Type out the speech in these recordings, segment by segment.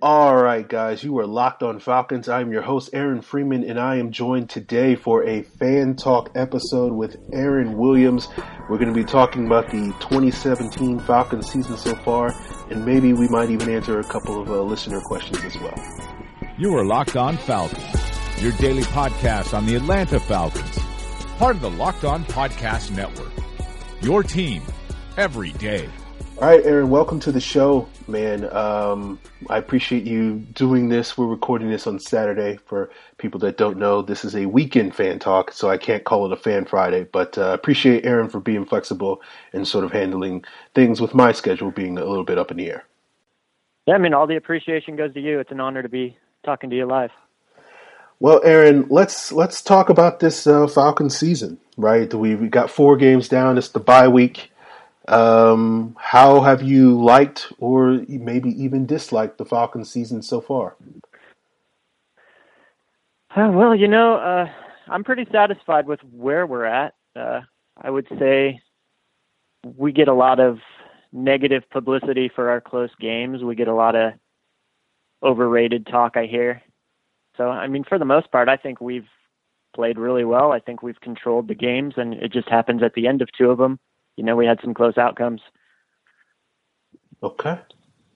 All right, guys, you are locked on Falcons. I'm your host, Aaron Freeman, and I am joined today for a fan talk episode with Aaron Williams. We're going to be talking about the 2017 Falcons season so far, and maybe we might even answer a couple of uh, listener questions as well. You are Locked On Falcons, your daily podcast on the Atlanta Falcons, part of the Locked On Podcast Network. Your team every day. All right, Aaron, welcome to the show, man. Um, I appreciate you doing this. We're recording this on Saturday. For people that don't know, this is a weekend fan talk, so I can't call it a fan Friday. But uh, appreciate Aaron for being flexible and sort of handling things with my schedule being a little bit up in the air. Yeah, I mean, all the appreciation goes to you. It's an honor to be talking to you live. Well, Aaron, let's let's talk about this uh, Falcon season. Right, we we got four games down. It's the bye week. Um, how have you liked or maybe even disliked the Falcons season so far? Uh, well, you know, uh, I'm pretty satisfied with where we're at. Uh, I would say we get a lot of negative publicity for our close games. We get a lot of overrated talk, I hear. So, I mean, for the most part, I think we've played really well. I think we've controlled the games, and it just happens at the end of two of them you know, we had some close outcomes. Okay.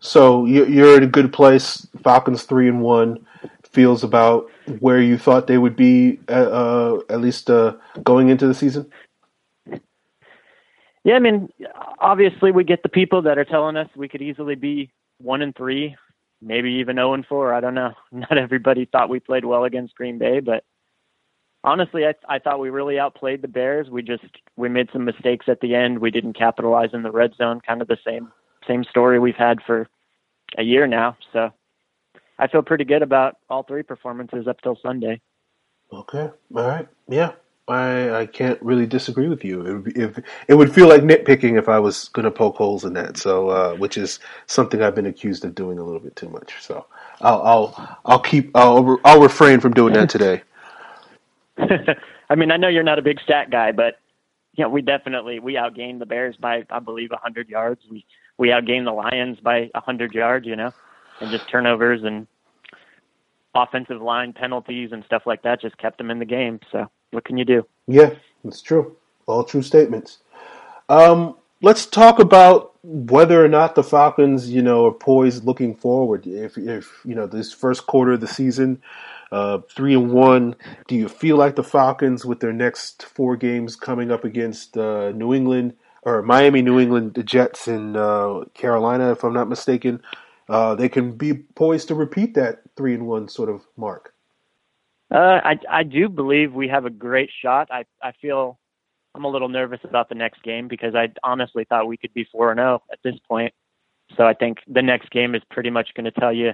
So you're in a good place. Falcons three and one feels about where you thought they would be, uh, uh, at least uh, going into the season. Yeah, I mean, obviously we get the people that are telling us we could easily be one and three, maybe even zero and four. I don't know. Not everybody thought we played well against Green Bay, but honestly, I, I thought we really outplayed the Bears. We just we made some mistakes at the end. We didn't capitalize in the red zone. Kind of the same same story we've had for a year now. So I feel pretty good about all three performances up till Sunday. Okay, all right, yeah. I, I can't really disagree with you. If, if it would feel like nitpicking if I was going to poke holes in that, so uh, which is something I've been accused of doing a little bit too much. So I'll I'll I'll keep I'll I'll refrain from doing that today. I mean, I know you're not a big stat guy, but you know, we definitely we outgained the Bears by I believe 100 yards. We we outgained the Lions by 100 yards, you know, and just turnovers and offensive line penalties and stuff like that just kept them in the game. So what can you do? Yeah, that's true. All true statements. Um, let's talk about whether or not the Falcons, you know, are poised looking forward. If if you know this first quarter of the season uh, three and one. Do you feel like the Falcons, with their next four games coming up against uh, New England or Miami, New England, the Jets, and uh, Carolina, if I'm not mistaken, uh, they can be poised to repeat that three and one sort of mark? Uh, I I do believe we have a great shot. I I feel I'm a little nervous about the next game because I honestly thought we could be four and zero oh at this point. So I think the next game is pretty much going to tell you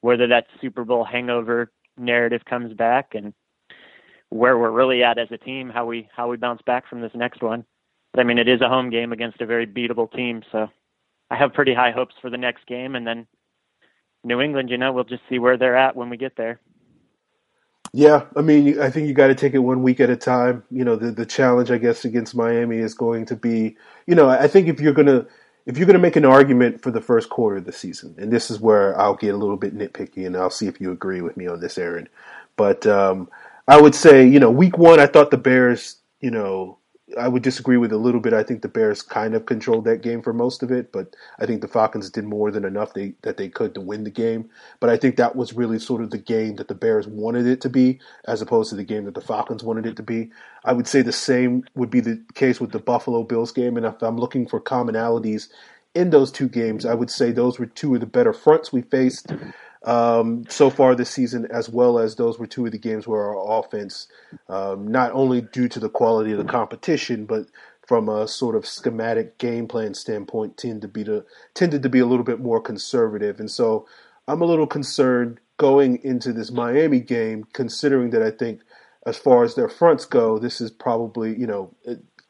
whether that Super Bowl hangover narrative comes back and where we're really at as a team, how we how we bounce back from this next one. But I mean, it is a home game against a very beatable team, so I have pretty high hopes for the next game, and then New England. You know, we'll just see where they're at when we get there. Yeah, I mean, I think you got to take it one week at a time. You know, the the challenge, I guess, against Miami is going to be, you know, I think if you're gonna if you're going to make an argument for the first quarter of the season, and this is where I'll get a little bit nitpicky, and I'll see if you agree with me on this, Aaron. But um, I would say, you know, week one, I thought the Bears, you know, I would disagree with a little bit. I think the Bears kind of controlled that game for most of it, but I think the Falcons did more than enough they, that they could to win the game. But I think that was really sort of the game that the Bears wanted it to be, as opposed to the game that the Falcons wanted it to be. I would say the same would be the case with the Buffalo Bills game. And if I'm looking for commonalities in those two games, I would say those were two of the better fronts we faced um, so far this season, as well as those were two of the games where our offense, um, not only due to the quality of the competition, but from a sort of schematic game plan standpoint, tend to be the, tended to be a little bit more conservative. And so I'm a little concerned going into this Miami game, considering that I think, as far as their fronts go, this is probably you know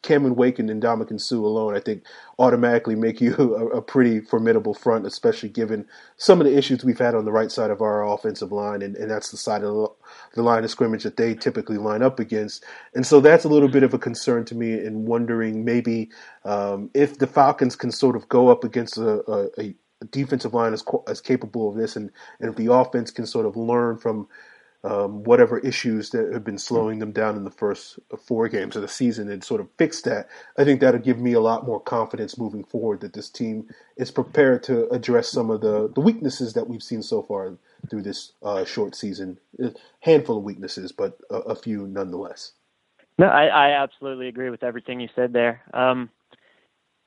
Cameron Wake and Ndamukong Suh alone, I think, automatically make you a, a, pretty formidable front, especially given some of the issues we've had on the right side of our offensive line, and, and that's the side of the line of scrimmage that they typically line up against. And so that's a little bit of a concern to me in wondering maybe um, if the Falcons can sort of go up against a, a, a defensive line as, as capable of this, and, and if the offense can sort of learn from um, whatever issues that have been slowing them down in the first four games of the season and sort of fix that, I think that'll give me a lot more confidence moving forward that this team is prepared to address some of the, the weaknesses that we've seen so far through this uh, short season. A handful of weaknesses, but a, a few nonetheless. No, I, I, absolutely agree with everything you said there. Um,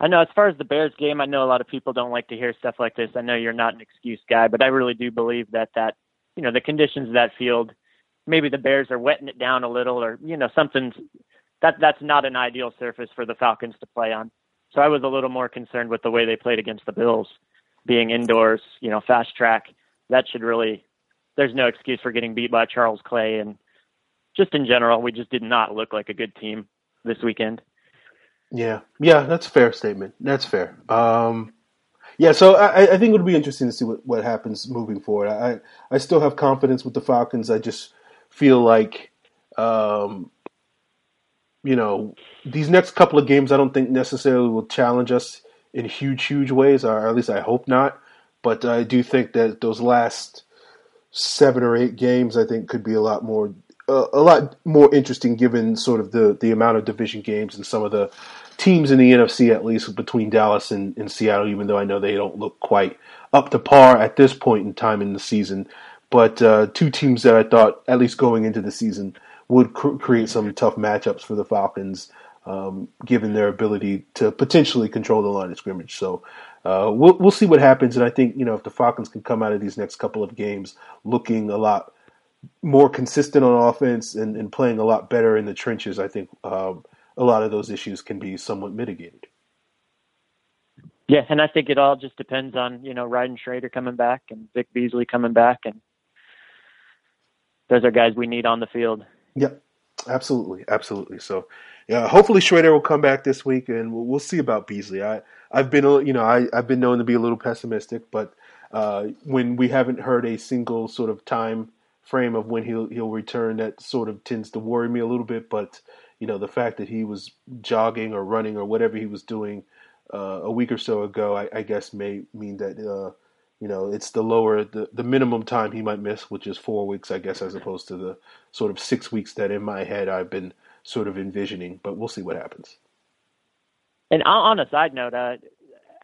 I know as far as the Bears game, I know a lot of people don't like to hear stuff like this. I know you're not an excuse guy, but I really do believe that that you know the conditions of that field maybe the bears are wetting it down a little or you know something's that that's not an ideal surface for the falcons to play on. So i was a little more concerned with the way they played against the bills being indoors you know fast track. That should really there's no excuse for getting beat by charles clay. And just in general we just did not look like a good team this weekend. Yeah. Yeah that's a fair statement. That's fair. Um yeah, so I, I think it'll be interesting to see what, what happens moving forward. I I still have confidence with the Falcons. I just feel like, um, you know, these next couple of games I don't think necessarily will challenge us in huge, huge ways, or at least I hope not. But I do think that those last seven or eight games, I think, could be a lot more uh, a lot more interesting given sort of the the amount of division games and some of the teams in the NFC, at least between Dallas and, and Seattle, even though I know they don't look quite up to par at this point in time in the season. But uh, two teams that I thought, at least going into the season, would cr- create some tough matchups for the Falcons, um, given their ability to potentially control the line of scrimmage. So uh, we'll we'll see what happens, and I think you know if the Falcons can come out of these next couple of games looking a lot more consistent on offense and, and playing a lot better in the trenches, I think um, a lot of those issues can be somewhat mitigated. Yeah, and I think it all just depends on you know Ryan Schraeder coming back and Vic Beasley coming back, and those are guys we need on the field. Yep, absolutely, absolutely. So, yeah, hopefully Schraeder will come back this week, and we'll, we'll see about Beasley. I I've been you know I I've been known to be a little pessimistic, but uh, when we haven't heard a single sort of time frame of when he'll he'll return, that sort of tends to worry me a little bit. But you know, the fact that he was jogging or running or whatever he was doing uh, a week or so ago, I, I guess may mean that uh, you know it's the lower the, the minimum time he might miss, which is four weeks, I guess, as opposed to the sort of six weeks that in my head I've been sort of envisioning. But we'll see what happens. And on a side note, uh,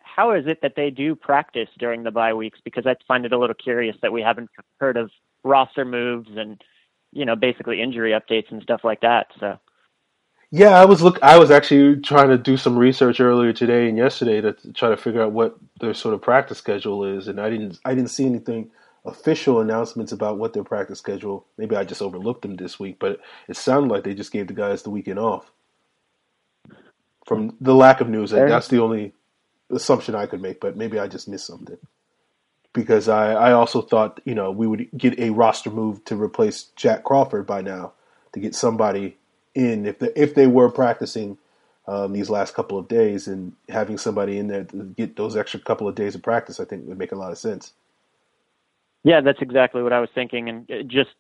how is it that they do practice during the bye weeks? Because I find it a little curious that we haven't heard of roster moves and you know basically injury updates and stuff like that. So yeah, I was look. I was actually trying to do some research earlier today and yesterday to try to figure out what their sort of practice schedule is, and I didn't. I didn't see anything official announcements about what their practice schedule. Maybe I just overlooked them this week, but it sounded like they just gave the guys the weekend off. From the lack of news, that's the only assumption I could make. But maybe I just missed something because I, I also thought you know we would get a roster move to replace Jack Crawford by now to get somebody in if the, if they were practicing um, these last couple of days and having somebody in there to get those extra couple of days of practice, I think would make a lot of sense. Yeah, that's exactly what I was thinking, and just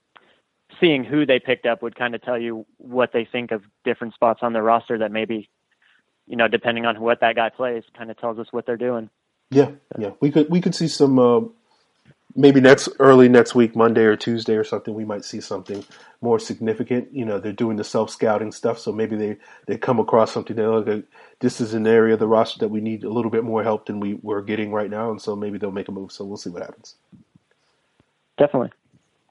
seeing who they picked up would kind of tell you what they think of different spots on their roster that maybe, you know, depending on what that guy plays, kind of tells us what they're doing. Yeah, yeah, we could we could see some uh, maybe next early next week, Monday or Tuesday or something, we might see something more significant. You know, they're doing the self scouting stuff, so maybe they they come across something that look this is an area of the roster that we need a little bit more help than we we're getting right now, and so maybe they'll make a move. So we'll see what happens. Definitely.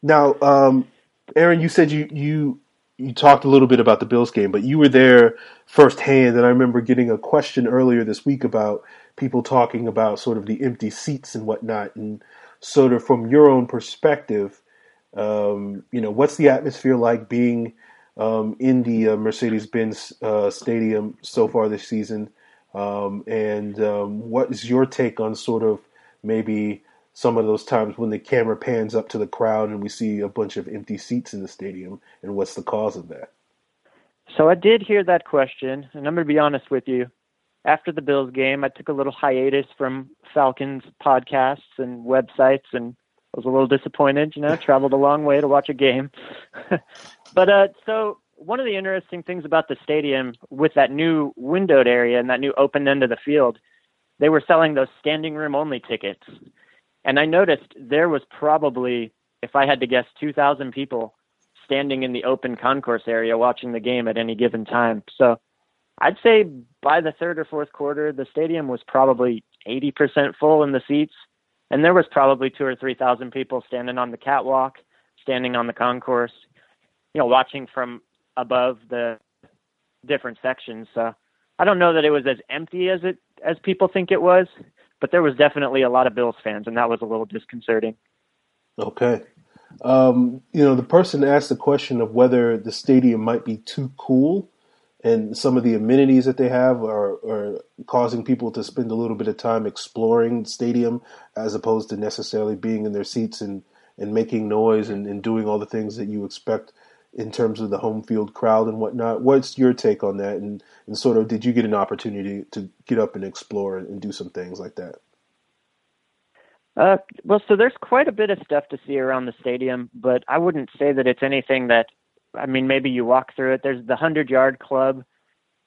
Now, um, Aaron, you said you you you talked a little bit about the Bills game, but you were there firsthand, and I remember getting a question earlier this week about people talking about sort of the empty seats and whatnot, and sort of from your own perspective, um, you know, what's the atmosphere like being um, in the uh, Mercedes-Benz uh, Stadium so far this season, um, and um, what is your take on sort of maybe some of those times when the camera pans up to the crowd and we see a bunch of empty seats in the stadium, and what's the cause of that? So I did hear that question, and I'm going to be honest with you. After the Bills game, I took a little hiatus from Falcons podcasts and websites, and was a little disappointed. You know, traveled a long way to watch a game. but uh, so one of the interesting things about the stadium with that new windowed area and that new open end of the field, they were selling those standing room only tickets. And I noticed there was probably, if I had to guess, 2,000 people standing in the open concourse area watching the game at any given time. So I'd say by the third or fourth quarter, the stadium was probably 80% full in the seats. And there was probably two or 3,000 people standing on the catwalk, standing on the concourse, you know, watching from above the different sections. So I don't know that it was as empty as it as people think it was, but there was definitely a lot of Bills fans, and that was a little disconcerting. Okay. Um, you know, the person asked the question of whether the stadium might be too cool, and some of the amenities that they have are, are causing people to spend a little bit of time exploring the stadium as opposed to necessarily being in their seats and, and making noise and, and doing all the things that you expect in terms of the home field crowd and whatnot. What's your take on that? And, and sort of, did you get an opportunity to get up and explore and do some things like that? Uh, well, so there's quite a bit of stuff to see around the stadium, but I wouldn't say that it's anything that, I mean, maybe you walk through it. There's the Hundred Yard Club,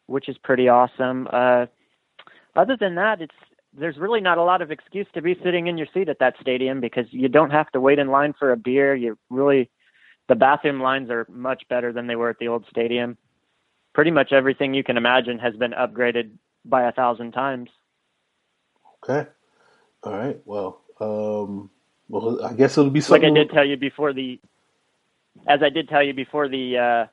which is pretty awesome. Uh, other than that, it's there's really not a lot of excuse to be sitting in your seat at that stadium because you don't have to wait in line for a beer. You really the bathroom lines are much better than they were at the old stadium. Pretty much everything you can imagine has been upgraded by a thousand times. Okay. All right. Well, um, well, I guess it'll be something. Like I did tell you before the, as I did tell you before the, uh,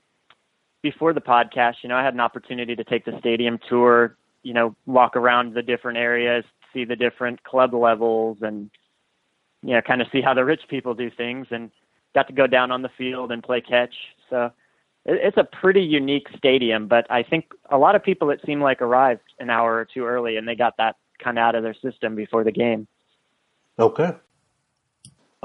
before the podcast, you know, I had an opportunity to take the stadium tour, you know, walk around the different areas, see the different club levels, and you know, kind of see how the rich people do things. And got to go down on the field and play catch. So it's a pretty unique stadium, but I think a lot of people it seemed like arrived an hour or two early and they got that kind of out of their system before the game. Okay.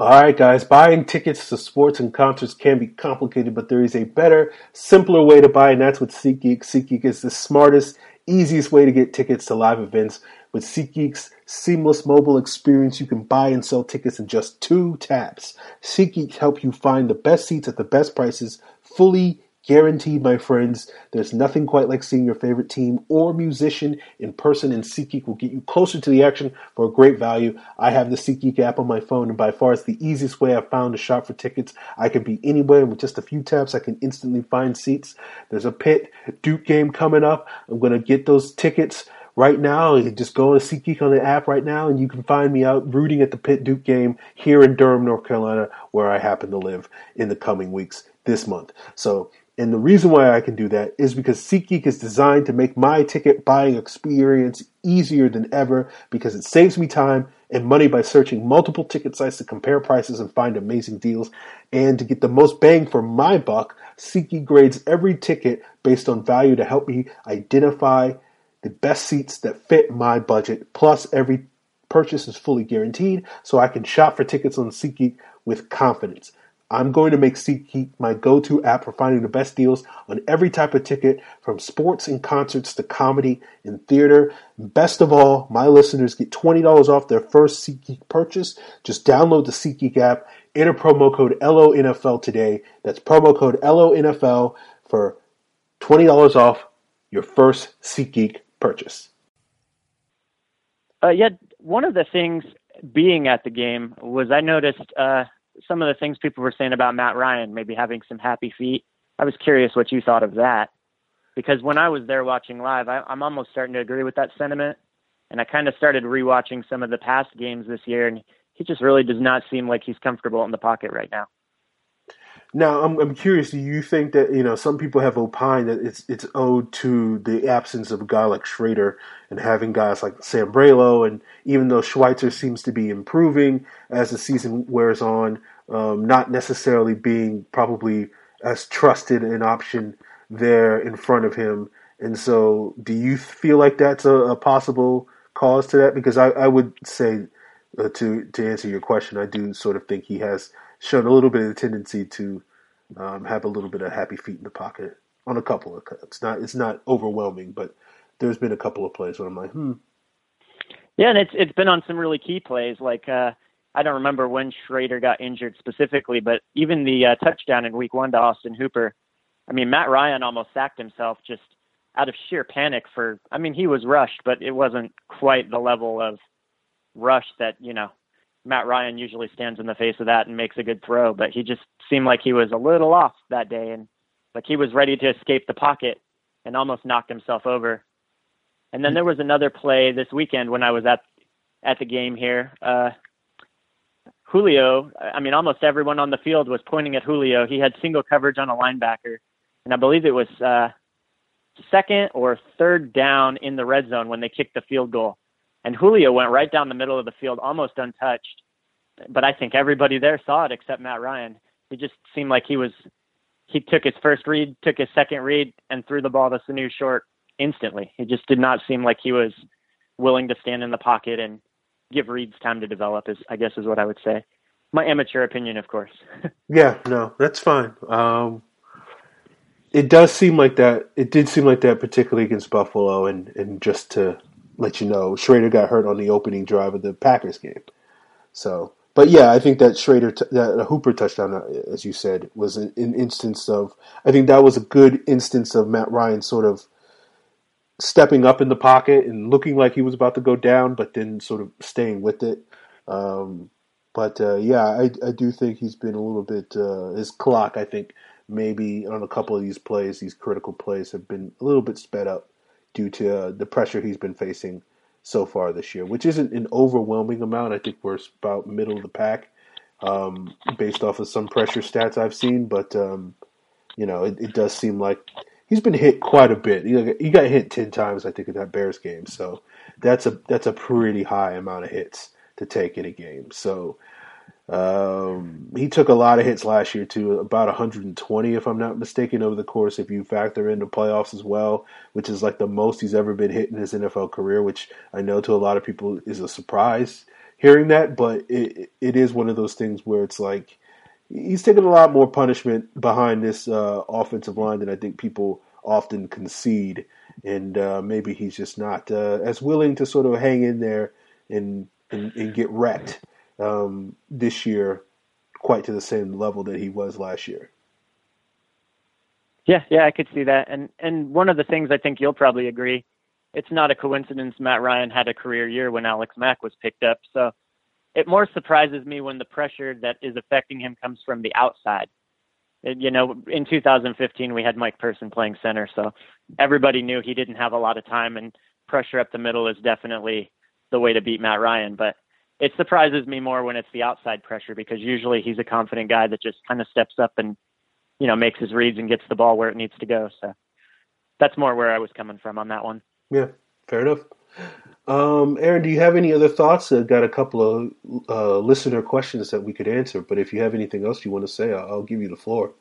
All right, guys. Buying tickets to sports and concerts can be complicated, but there is a better, simpler way to buy, and that's with SeatGeek. SeatGeek is the smartest, easiest way to get tickets to live events. With SeatGeek's seamless mobile experience, you can buy and sell tickets in just two taps. SeatGeek help you find the best seats at the best prices, fully guaranteed, my friends. There's nothing quite like seeing your favorite team or musician in person, and SeatGeek will get you closer to the action for a great value. I have the SeatGeek app on my phone, and by far it's the easiest way I've found to shop for tickets. I can be anywhere, and with just a few taps, I can instantly find seats. There's a Pitt Duke game coming up. I'm going to get those tickets right now. Just go to SeatGeek on the app right now, and you can find me out rooting at the Pitt Duke game here in Durham, North Carolina, where I happen to live in the coming weeks this month. So, and the reason why I can do that is because SeatGeek is designed to make my ticket buying experience easier than ever because it saves me time and money by searching multiple ticket sites to compare prices and find amazing deals. And to get the most bang for my buck, SeatGeek grades every ticket based on value to help me identify the best seats that fit my budget. Plus, every purchase is fully guaranteed, so I can shop for tickets on SeatGeek with confidence. I'm going to make SeatGeek my go-to app for finding the best deals on every type of ticket, from sports and concerts to comedy and theater. Best of all, my listeners get $20 off their first SeatGeek purchase. Just download the SeatGeek app, enter promo code LONFL today. That's promo code LONFL for $20 off your first SeatGeek purchase? Uh, yeah, one of the things being at the game was I noticed uh, some of the things people were saying about Matt Ryan, maybe having some happy feet. I was curious what you thought of that because when I was there watching live, I, I'm almost starting to agree with that sentiment. And I kind of started rewatching some of the past games this year, and he just really does not seem like he's comfortable in the pocket right now. Now, I'm, I'm curious. Do you think that you know some people have opined that it's it's owed to the absence of a guy like Schraeder and having guys like Sambrailo, and even though Schweitzer seems to be improving as the season wears on, um, not necessarily being probably as trusted an option there in front of him. And so, do you feel like that's a, a possible cause to that? Because I, I would say uh, to to answer your question, I do sort of think he has shown a little bit of a tendency to um, have a little bit of happy feet in the pocket on a couple of cuts. Not it's not overwhelming, but there's been a couple of plays where I'm like, hmm. Yeah, and it's it's been on some really key plays. Like uh, I don't remember when Schraeder got injured specifically, but even the uh, touchdown in Week One to Austin Hooper. I mean, Matt Ryan almost sacked himself just out of sheer panic for. I mean, he was rushed, but it wasn't quite the level of rush that you know Matt Ryan usually stands in the face of that and makes a good throw. But he just seemed like he was a little off that day, and like he was ready to escape the pocket and almost knocked himself over. And then there was another play this weekend when I was at at the game here. Uh, Julio, I mean, almost everyone on the field was pointing at Julio. He had single coverage on a linebacker, and I believe it was uh, second or third down in the red zone when they kicked the field goal. And Julio went right down the middle of the field, almost untouched. But I think everybody there saw it except Matt Ryan. He just seemed like he was he took his first read, took his second read, and threw the ball to Sanu short instantly. He just did not seem like he was willing to stand in the pocket and give reads time to develop. Is I guess is what I would say. My amateur opinion, of course. yeah, no, that's fine. Um, it does seem like that. It did seem like that, particularly against Buffalo, and and just to let you know, Schraeder got hurt on the opening drive of the Packers game. So but yeah, I think that Schraeder, t- that Hooper touchdown, uh, as you said, was an, an, instance of. I think that was a good instance of Matt Ryan sort of stepping up in the pocket and looking like he was about to go down, but then sort of staying with it. Um, but uh, yeah, I, I do think he's been a little bit uh, his clock. I think maybe on a couple of these plays, these critical plays have been a little bit sped up due to uh, the pressure he's been facing so far this year, which isn't an overwhelming amount. I think we're about middle of the pack um, based off of some pressure stats I've seen, but um, you know, it, it, does seem like he's been hit quite a bit. He, got hit ten times, I think, in that Bears game. So that's a that's a pretty high amount of hits to take in a game. So um, he took a lot of hits last year too, about 120 if I'm not mistaken over the course. If you factor in the playoffs as well, which is like the most he's ever been hit in his NFL career, which I know to a lot of people is a surprise hearing that, but it it is one of those things where it's like he's taken a lot more punishment behind this uh, offensive line than I think people often concede, and uh, maybe he's just not uh, as willing to sort of hang in there and, and, and get wrecked um, this year quite to the same level that he was last year. Yeah, yeah, I could see that. And and one of the things I think you'll probably agree, it's not a coincidence Matt Ryan had a career year when Alex Mack was picked up. So it more surprises me when the pressure that is affecting him comes from the outside. You know, in 2015 we had Mike Person playing center, so everybody knew he didn't have a lot of time and pressure up the middle is definitely the way to beat Matt Ryan, but it surprises me more when it's the outside pressure because usually he's a confident guy that just kind of steps up and you know makes his reads and gets the ball where it needs to go. So that's more where I was coming from on that one. Yeah, fair enough. Um, Aaron, do you have any other thoughts? I've got a couple of uh, listener questions that we could answer, but if you have anything else you want to say, I'll, I'll give you the floor.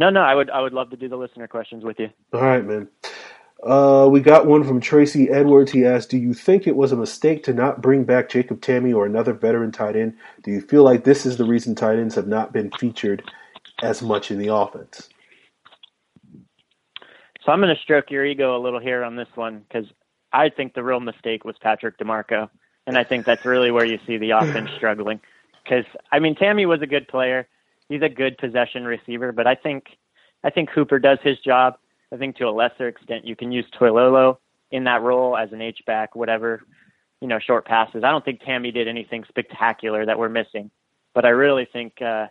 No, no, I would I would love to do the listener questions with you. All right, man. Uh, we got one from Tracy Edwards. He asked, "Do you think it was a mistake to not bring back Jacob Tamme or another veteran tight end? Do you feel like this is the reason tight ends have not been featured as much in the offense?" So I'm going to stroke your ego a little here on this one because I think the real mistake was Patrick DiMarco, and I think that's really where you see the offense struggling. Because I mean, Tamme was a good player; he's a good possession receiver, but I think I think Hooper does his job I think to a lesser extent you can use Toilolo in that role as an H back, whatever, you know, short passes. I don't think Tamme did anything spectacular that we're missing, but I really think uh,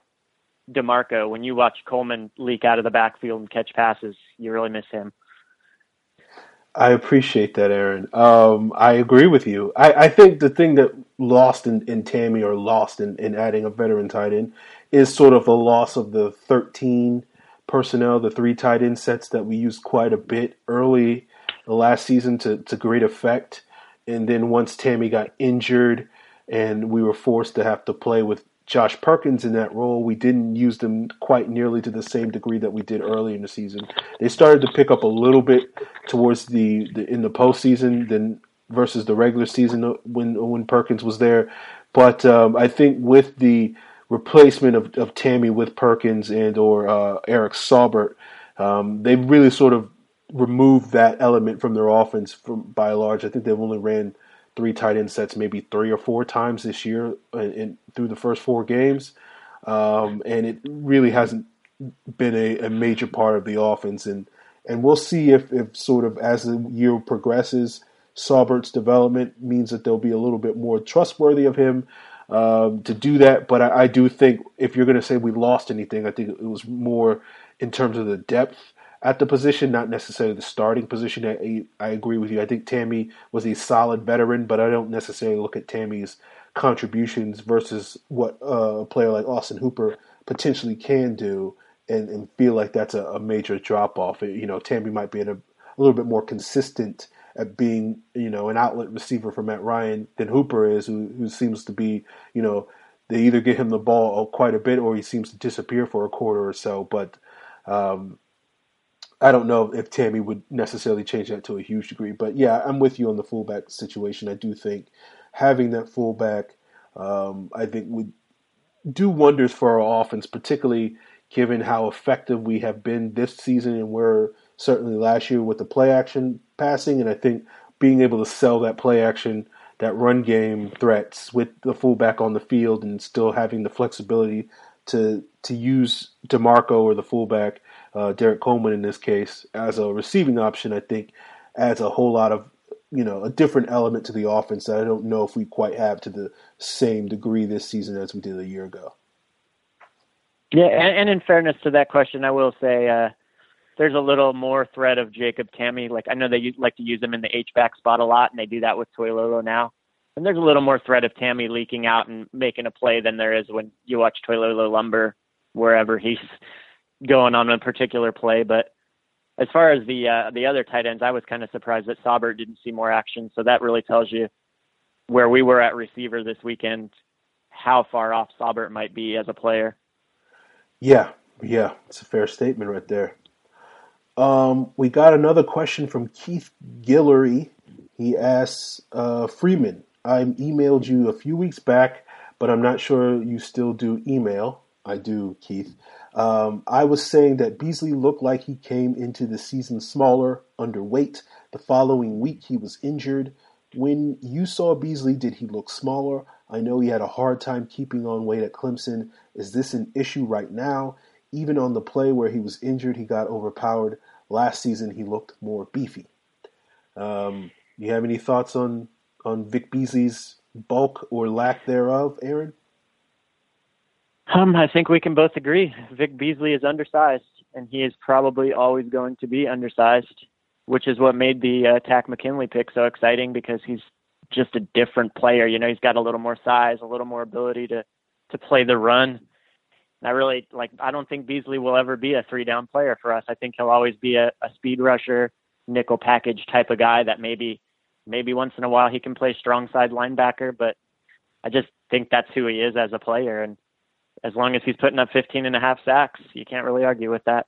DiMarco, when you watch Coleman leak out of the backfield and catch passes, you really miss him. I appreciate that, Aaron. Um, I agree with you. I, I, think the thing that lost in, in Tamme or lost in, in adding a veteran tight end is sort of the loss of the 13 personnel, the three tight end sets that we used quite a bit early the last season to, to great effect. And then once Tamme got injured and we were forced to have to play with Josh Perkins in that role, we didn't use them quite nearly to the same degree that we did early in the season. They started to pick up a little bit towards the, the in the postseason. Then versus the regular season when when Perkins was there. But um, I think with the replacement of, of Tamme with Perkins and or uh, Eric Saubert, um, they really sort of removed that element from their offense from by and large. I think they've only ran three tight end sets maybe three or four times this year in, in through the first four games, um, and it really hasn't been a, a, major part of the offense. And and we'll see if, if sort of as the year progresses, Saubert's development means that they'll be a little bit more trustworthy of him um, to do that. But I, I do think if you're going to say we lost anything, I think it was more in terms of the depth at the position, not necessarily the starting position. I, I agree with you. I think Tamme was a solid veteran, but I don't necessarily look at Tamme's contributions versus what uh, a player like Austin Hooper potentially can do and, and feel like that's a, a major drop off. You know, Tamme might be a, a little bit more consistent at being, you know, an outlet receiver for Matt Ryan than Hooper is, who, who seems to be, you know, they either get him the ball quite a bit or he seems to disappear for a quarter or so. But um, I don't know if Tamme would necessarily change that to a huge degree. But yeah, I'm with you on the fullback situation. I do think having that fullback, um, I think would do wonders for our offense, particularly given how effective we have been this season and we're certainly last year with the play action passing. And I think being able to sell that play action, that run game threats with the fullback on the field and still having the flexibility to to use DiMarco or the fullback, uh, Derrick Coleman in this case, as a receiving option, I think adds a whole lot of you know a different element to the offense that I don't know if we quite have to the same degree this season as we did a year ago. Yeah, and, and in fairness to that question, I will say uh, there's a little more threat of Jacob Tamme. Like I know they like to use him in the H back spot a lot, and they do that with Toilolo now. And there's a little more threat of Tamme leaking out and making a play than there is when you watch Toilolo lumber wherever he's going on a particular play. But as far as the uh, the other tight ends, I was kind of surprised that Saubert didn't see more action. So that really tells you where we were at receiver this weekend, how far off Saubert might be as a player. Yeah, yeah, it's a fair statement right there. Um, we got another question from Keith Guillory. He asks uh, Freeman, I emailed you a few weeks back, but I'm not sure you still do email. I do, Keith. Um, I was saying that Beasley looked like he came into the season smaller, underweight. The following week, he was injured. When you saw Beasley, did he look smaller? I know he had a hard time keeping on weight at Clemson. Is this an issue right now? Even on the play where he was injured, he got overpowered. Last season, he looked more beefy. Um, you have any thoughts on on Vic Beasley's bulk or lack thereof, Aaron? Um, I think we can both agree. Vic Beasley is undersized, and he is probably always going to be undersized, which is what made the uh, Takk McKinley pick so exciting because he's just a different player. You know, he's got a little more size, a little more ability to to play the run. I really like. I don't think Beasley will ever be a three down player for us. I think he'll always be a, a speed rusher, nickel package type of guy that maybe maybe once in a while he can play strong side linebacker, but I just think that's who he is as a player. And as long as he's putting up 15 and a half sacks, you can't really argue with that.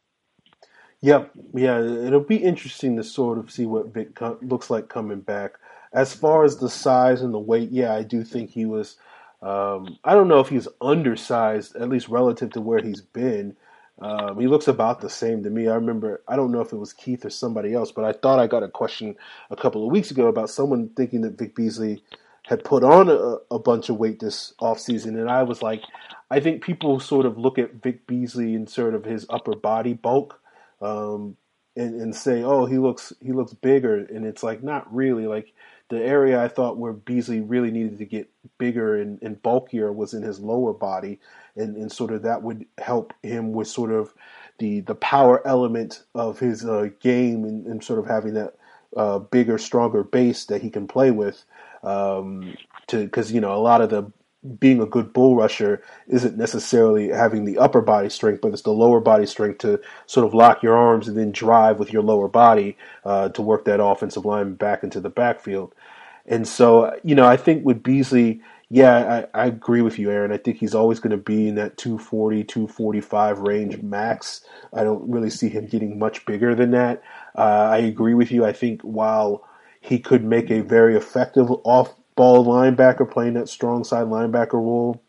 Yep, yeah, it'll be interesting to sort of see what Vic looks like coming back. As far as the size and the weight, yeah, I do think he was um, I don't know if he's undersized, at least relative to where he's been. Um, he looks about the same to me. I remember, I don't know if it was Keith or somebody else, but I thought I got a question a couple of weeks ago about someone thinking that Vic Beasley had put on a, a bunch of weight this offseason. And I was like, I think people sort of look at Vic Beasley and sort of his upper body bulk um, and, and say, oh, he looks he looks bigger. And it's like, not really. Like, the area I thought where Beasley really needed to get bigger and, and bulkier was in his lower body, and, and sort of that would help him with sort of the the power element of his uh, game and, and, sort of having that uh, bigger, stronger base that he can play with. Um, to because you know a lot of the being a good bull rusher isn't necessarily having the upper body strength, but it's the lower body strength to sort of lock your arms and then drive with your lower body uh, to work that offensive line back into the backfield. And so, you know, I think with Beasley, yeah, I, I agree with you, Aaron. I think he's always going to be in that 240, 245 range max. I don't really see him getting much bigger than that. Uh, I agree with you. I think while he could make a very effective off ball linebacker playing that strong side linebacker role.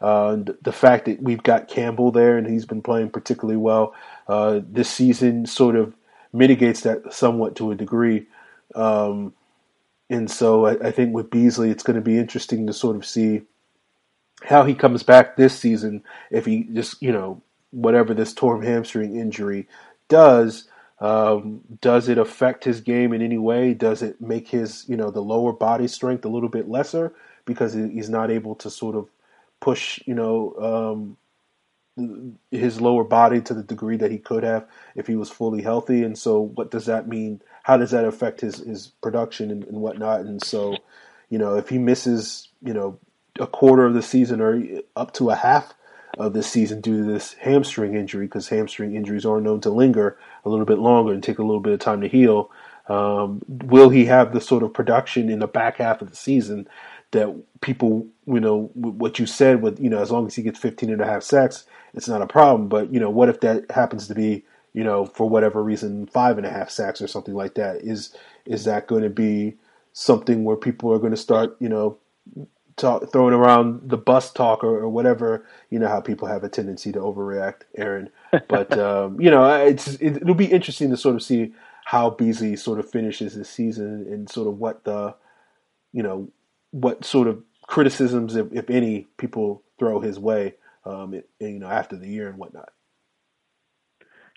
Uh, the fact that we've got Campbell there and he's been playing particularly well uh, this season sort of mitigates that somewhat to a degree. Um, and so I, I, think with Beasley, it's going to be interesting to sort of see how he comes back this season. If he just, you know, whatever this torn hamstring injury does, um, does it affect his game in any way? Does it make his, you know, the lower body strength a little bit lesser because he's not able to sort of push, you know, um, his lower body to the degree that he could have if he was fully healthy? And so, what does that mean? How does that affect his his production and, and whatnot? And so, you know, if he misses, you know, a quarter of the season or up to a half of this season due to this hamstring injury, because hamstring injuries are known to linger a little bit longer and take a little bit of time to heal. Um, will he have the sort of production in the back half of the season that people, you know, what you said with, you know, as long as he gets 15 and a half sacks, it's not a problem. But, you know, what if that happens to be, you know, for whatever reason, five and a half sacks or something like that? Is, is that going to be something where people are going to start, you know, talk, throwing around the bus talk or, or, whatever. You know how people have a tendency to overreact, Aaron. But um, you know, it's it, will be interesting to sort of see how Beasley sort of finishes this season and sort of what the you know what sort of criticisms, if, if any, people throw his way. Um, it, you know, after the year and whatnot.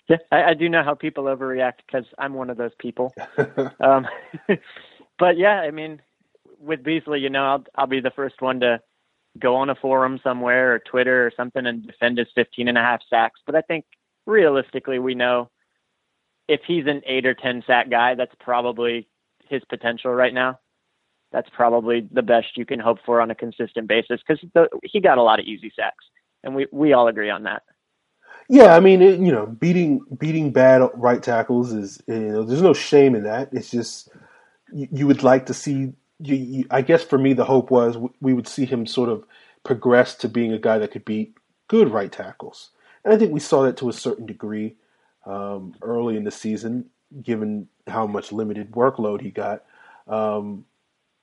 Yeah, I, I do know how people overreact because I'm one of those people. um, but yeah, I mean, with Beasley, you know, I'll I'll be the first one to go on a forum somewhere or Twitter or something and defend his 15 and a half sacks. But I think realistically, we know if he's an eight or 10 sack guy, that's probably his potential right now. That's probably the best you can hope for on a consistent basis because he got a lot of easy sacks, and we we all agree on that. Yeah, I mean, it, you know, beating beating bad right tackles is you know, there's no shame in that. It's just you, you would like to see you, you, I guess for me, the hope was we would see him sort of progress to being a guy that could beat good right tackles. And I think we saw that to a certain degree um, early in the season, given how much limited workload he got. Um,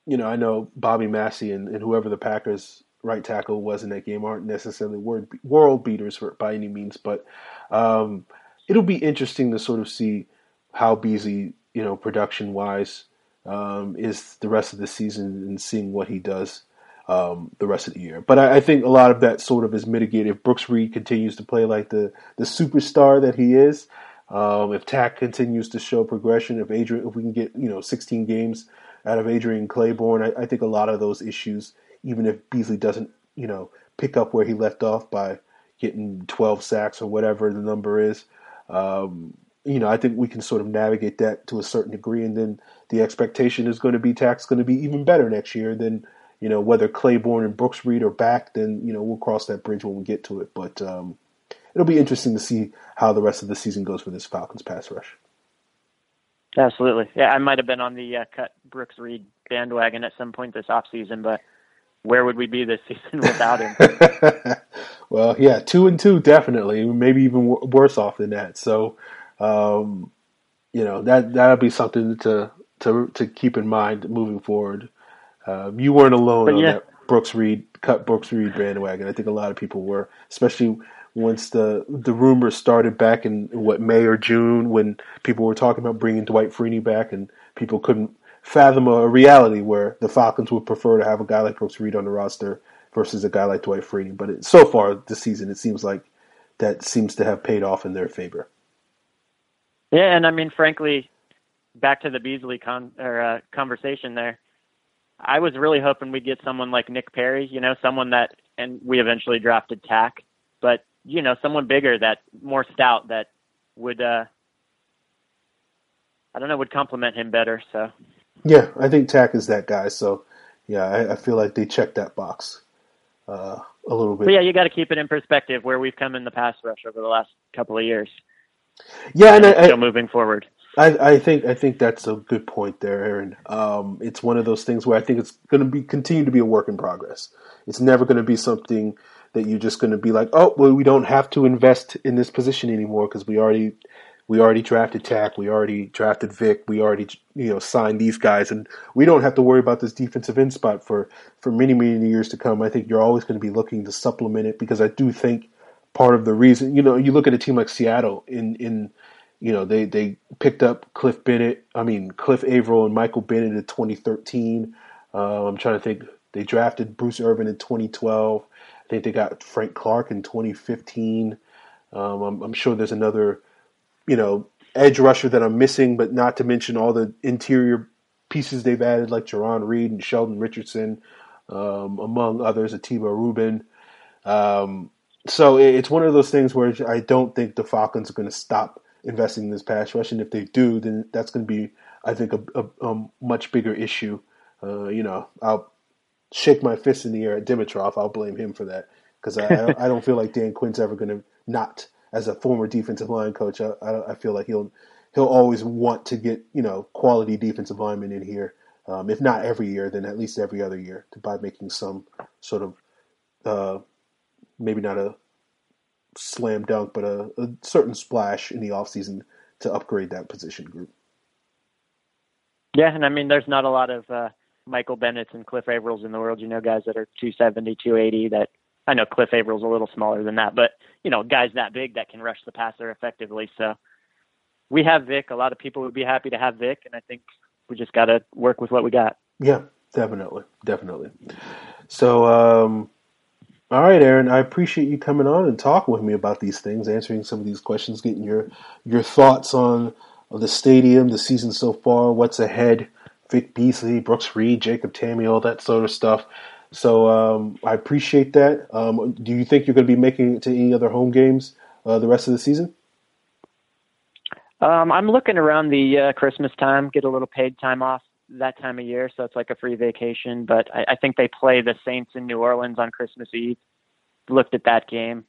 you know, I know Bobby Massie and, and, whoever the Packers right tackle was in that game aren't necessarily world, world beaters for, by any means, but um, it'll be interesting to sort of see how Beasley, you know, production wise, um, is the rest of the season and seeing what he does um, the rest of the year. But I, I, think a lot of that sort of is mitigated if Brooks Reed continues to play like the the superstar that he is. Um, if Takk continues to show progression, if Adrian, if we can get you know 16 games out of Adrian Clayborn, I, I think a lot of those issues, even if Beasley doesn't you know pick up where he left off by getting 12 sacks or whatever the number is, um, you know, I think we can sort of navigate that to a certain degree, and then the expectation is going to be Takk's going to be even better next year than you know whether Clayborn and Brooks Reed are back. Then you know we'll cross that bridge when we get to it. But um, it'll be interesting to see how the rest of the season goes for this Falcons pass rush. Absolutely, yeah. I might have been on the uh, cut Brooks Reed bandwagon at some point this off season, but where would we be this season without him? well, yeah, two and two definitely, maybe even worse off than that. So um, you know that that'll be something to to to keep in mind moving forward. Um, you weren't alone but on yeah. that Brooks Reed cut Brooks Reed bandwagon. I think a lot of people were, especially once the the rumors started back in what May or June when people were talking about bringing Dwight Freeney back, and people couldn't fathom a reality where the Falcons would prefer to have a guy like Brooks Reed on the roster versus a guy like Dwight Freeney. But it, so far this season, it seems like that seems to have paid off in their favor. Yeah, and I mean, frankly, back to the Beasley con or uh, conversation there. I was really hoping we'd get someone like Nick Perry, you know, someone that, and we eventually drafted Takk, but you know, someone bigger that more stout that would, uh, I don't know, would complement him better. So. Yeah, I think Takk is that guy. So, yeah, I, I feel like they checked that box uh, a little bit. But yeah, you got to keep it in perspective where we've come in the pass rush over the last couple of years. Yeah, and, and I, still moving forward. I, I, think I think that's a good point there, Aaron. Um, it's one of those things where I think it's going to be continue to be a work in progress. It's never going to be something that you're just going to be like, oh, well, we don't have to invest in this position anymore because we already we already drafted Takk, we already drafted Vic, we already you know signed these guys, and we don't have to worry about this defensive end spot for for many many years to come. I think you're always going to be looking to supplement it because I do think part of the reason you know you look at a team like Seattle in in you know they they picked up Cliff Bennett, I mean Cliff Avril and Michael Bennett in 2013. Uh, I'm trying to think. They drafted Bruce Irvin in 2012. I think they got Frank Clark in 2015. Um, I'm, I'm, sure there's another, you know, edge rusher that I'm missing, but not to mention all the interior pieces they've added, like Jarran Reed and Sheldon Richardson, um, among others, Ahtyba Rubin. Um, so it's one of those things where I don't think the Falcons are going to stop investing in this pass rush, and if they do, then that's going to be, I think, a, a, a much bigger issue. Uh, you know, I'll shake my fist in the air at Dimitroff. I'll blame him for that because I, I, don't feel like Dan Quinn's ever going to not, as a former defensive line coach, I, I, feel like he'll he'll always want to get you know quality defensive linemen in here. Um, if not every year, then at least every other year, to, by making some sort of uh, maybe not a slam dunk, but a, a certain splash in the offseason to upgrade that position group. Yeah, and I mean, there's not a lot of uh, Michael Bennett's and Cliff Avrils in the world. You know, guys that are 270, 280. That I know Cliff Avril's a little smaller than that, but you know, guys that big that can rush the passer effectively. So we have Vic. A lot of people would be happy to have Vic, and I think we just got to work with what we got. Yeah, definitely, definitely. So, um, all right, Aaron, I appreciate you coming on and talking with me about these things, answering some of these questions, getting your your thoughts on the stadium, the season so far, what's ahead. Vic Beasley, Brooks Reed, Jacob Tamme, all that sort of stuff. So um, I appreciate that. Um, do you think you're going to be making it to any other home games uh, the rest of the season? Um, I'm looking around the uh, Christmas time, get a little paid time off that time of year, so it's like a free vacation. But I, I think they play the Saints in New Orleans on Christmas Eve. Looked at that game,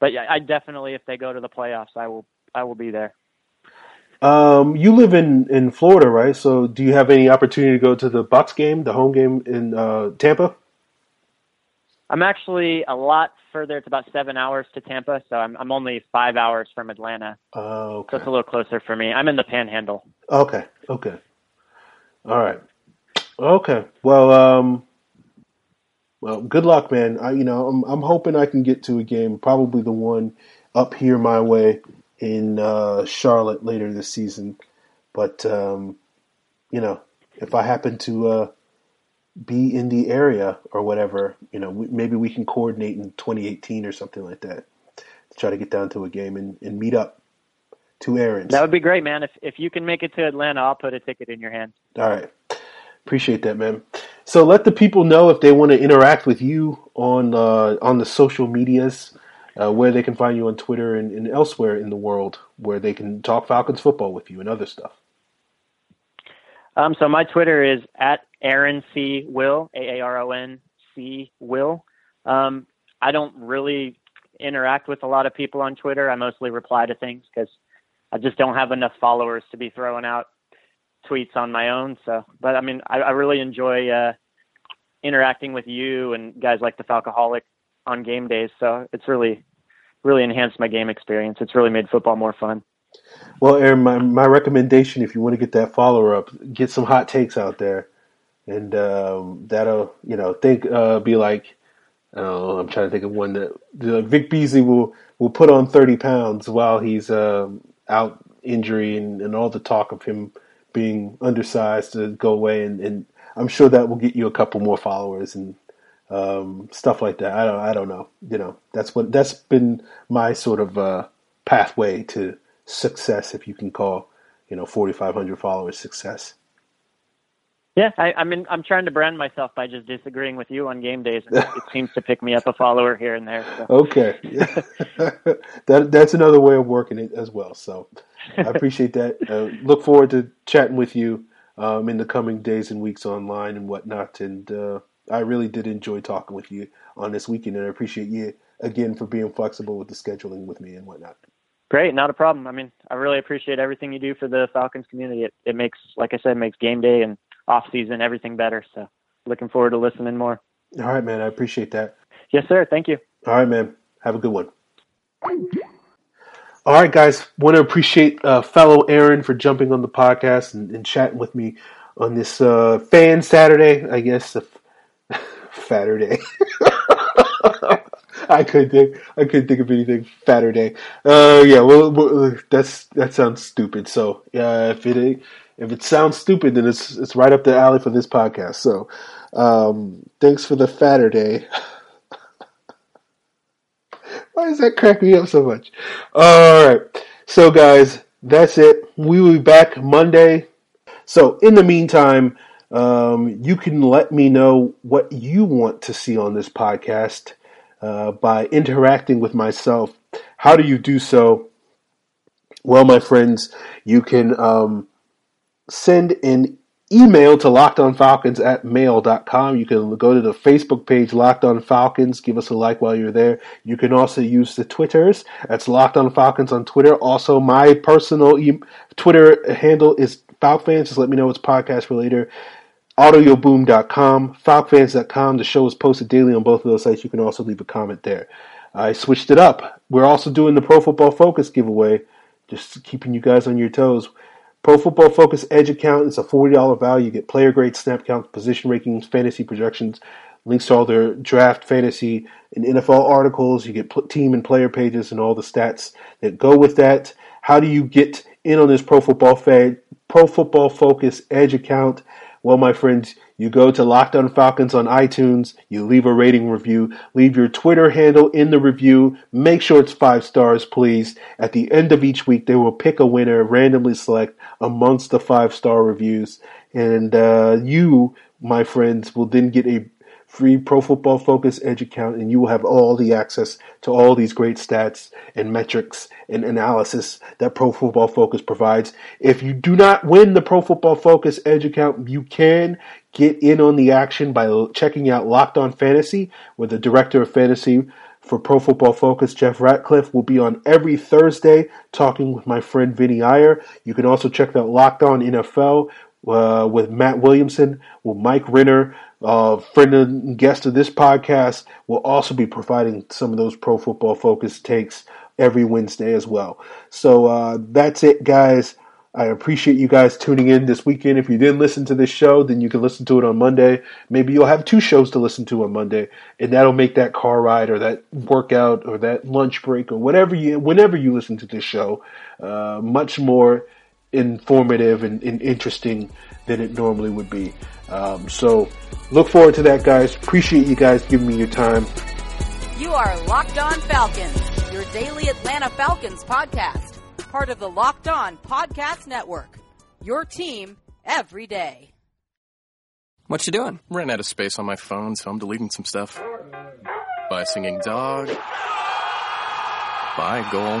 but yeah, I definitely, if they go to the playoffs, I will, I will be there. Um, you live in, in Florida, right? So do you have any opportunity to go to the Bucs game, the home game in uh, Tampa? I'm actually a lot further. It's about seven hours to Tampa, so I'm I'm only five hours from Atlanta. Oh, okay. So it's a little closer for me. I'm in the Panhandle. Okay. Okay. All right. Okay. Well, um, well, good luck, man. I, you know, I'm I'm hoping I can get to a game, probably the one up here my way in uh, Charlotte later this season. But um, you know, if I happen to uh, be in the area or whatever, you know, maybe we can coordinate in 2018 or something like that to try to get down to a game and, and meet up. Two Aarons. That would be great, man. If if you can make it to Atlanta, I'll put a ticket in your hand. All right, appreciate that, man. So let the people know if they want to interact with you on uh, on the social medias uh, where they can find you on Twitter and, and, elsewhere in the world where they can talk Falcons football with you and other stuff. Um, so my Twitter is at Aaron C Will A A R O N C Will. Um, I don't really interact with a lot of people on Twitter. I mostly reply to things because I just don't have enough followers to be throwing out tweets on my own. So, but I mean, I, I really enjoy uh, interacting with you and guys like the Falcoholic on game days. So it's really, really enhanced my game experience. It's really made football more fun. Well, Aaron, my, my recommendation, if you want to get that follower up, get some hot takes out there, and um, that'll you know think uh, be like, uh, I'm trying to think of one that uh, Vic Beasley will will put on 30 pounds while he's um, out injury and, and all the talk of him being undersized to go away, and, and I'm sure that will get you a couple more followers and um, stuff like that. I don't, I don't know. You know, that's what that's been my sort of uh, pathway to success, if you can call, you know, 4,500 followers success. Yeah, I, I mean, I'm trying to brand myself by just disagreeing with you on game days, and it seems to pick me up a follower here and there. So. Okay, that that's another way of working it as well. So I appreciate that. Uh, look forward to chatting with you um, in the coming days and weeks online and whatnot. And uh, I really did enjoy talking with you on this weekend, and I appreciate you again for being flexible with the scheduling with me and whatnot. Great, not a problem. I mean, I really appreciate everything you do for the Falcons community. It, it makes, like I said, makes game day and off season everything better. So, looking forward to listening more. All right, man. I appreciate that. Yes, sir. Thank you. All right, man. Have a good one. All right, guys. Want to appreciate uh, fellow Aaron for jumping on the podcast and, and chatting with me on this uh, fan Saturday. I guess Saturday. I couldn't think. I couldn't think of anything fatter day. Uh, yeah. Well, well, that's that sounds stupid. So, yeah, if it if it sounds stupid, then it's it's right up the alley for this podcast. So, um, thanks for the fatter day. Why does that crack me up so much? All right. So, guys, that's it. We will be back Monday. So, in the meantime, um, you can let me know what you want to see on this podcast uh, by interacting with myself. How do you do so? Well, my friends, you can um, send an email to lockedonfalcons at mail.com. You can go to the Facebook page, Locked On Falcons. Give us a like while you're there. You can also use the Twitters. That's Locked On Falcons on Twitter. Also, my personal e- Twitter handle is Falcons. Just let me know it's podcast related. Audioboom.com, Falcfans.com. The show is posted daily on both of those sites. You can also leave a comment there. I switched it up. We're also doing the Pro Football Focus giveaway, just keeping you guys on your toes. Pro Football Focus Edge account is a $40 value. You get player grade snap counts, position rankings, fantasy projections, links to all their draft, fantasy, and NFL articles. You get team and player pages and all the stats that go with that. How do you get in on this Pro Football Pro Football Focus Edge account? Well, my friends, you go to Locked On Falcons on iTunes, you leave a rating review, leave your Twitter handle in the review, make sure it's five stars, please. At the end of each week, they will pick a winner, randomly select amongst the five star reviews, and uh, you, my friends, will then get a free Pro Football Focus Edge account, and you will have all the access to all these great stats and metrics and analysis that Pro Football Focus provides. If you do not win the Pro Football Focus Edge account, you can get in on the action by checking out Locked On Fantasy, where the director of fantasy for Pro Football Focus, Jeff Ratcliffe, will be on every Thursday talking with my friend Vinnie Iyer. You can also check out Locked On NFL uh, with Matt Williamson, with Mike Renner, uh, friend and guest of this podcast, will also be providing some of those pro football focus takes every Wednesday as well. So uh, that's it, guys. I appreciate you guys tuning in this weekend. If you didn't listen to this show, then you can listen to it on Monday. Maybe you'll have two shows to listen to on Monday, and that'll make that car ride or that workout or that lunch break or whatever you, whenever you listen to this show, uh, much more informative and, and, interesting than it normally would be. Um, so look forward to that, guys. Appreciate you guys giving me your time. You are Locked On Falcons, your daily Atlanta Falcons podcast part of the Locked On Podcast Network. Your team every day. What you doing? Ran out of space on my phone, so I'm deleting some stuff. Bye, singing dog. Bye, goal.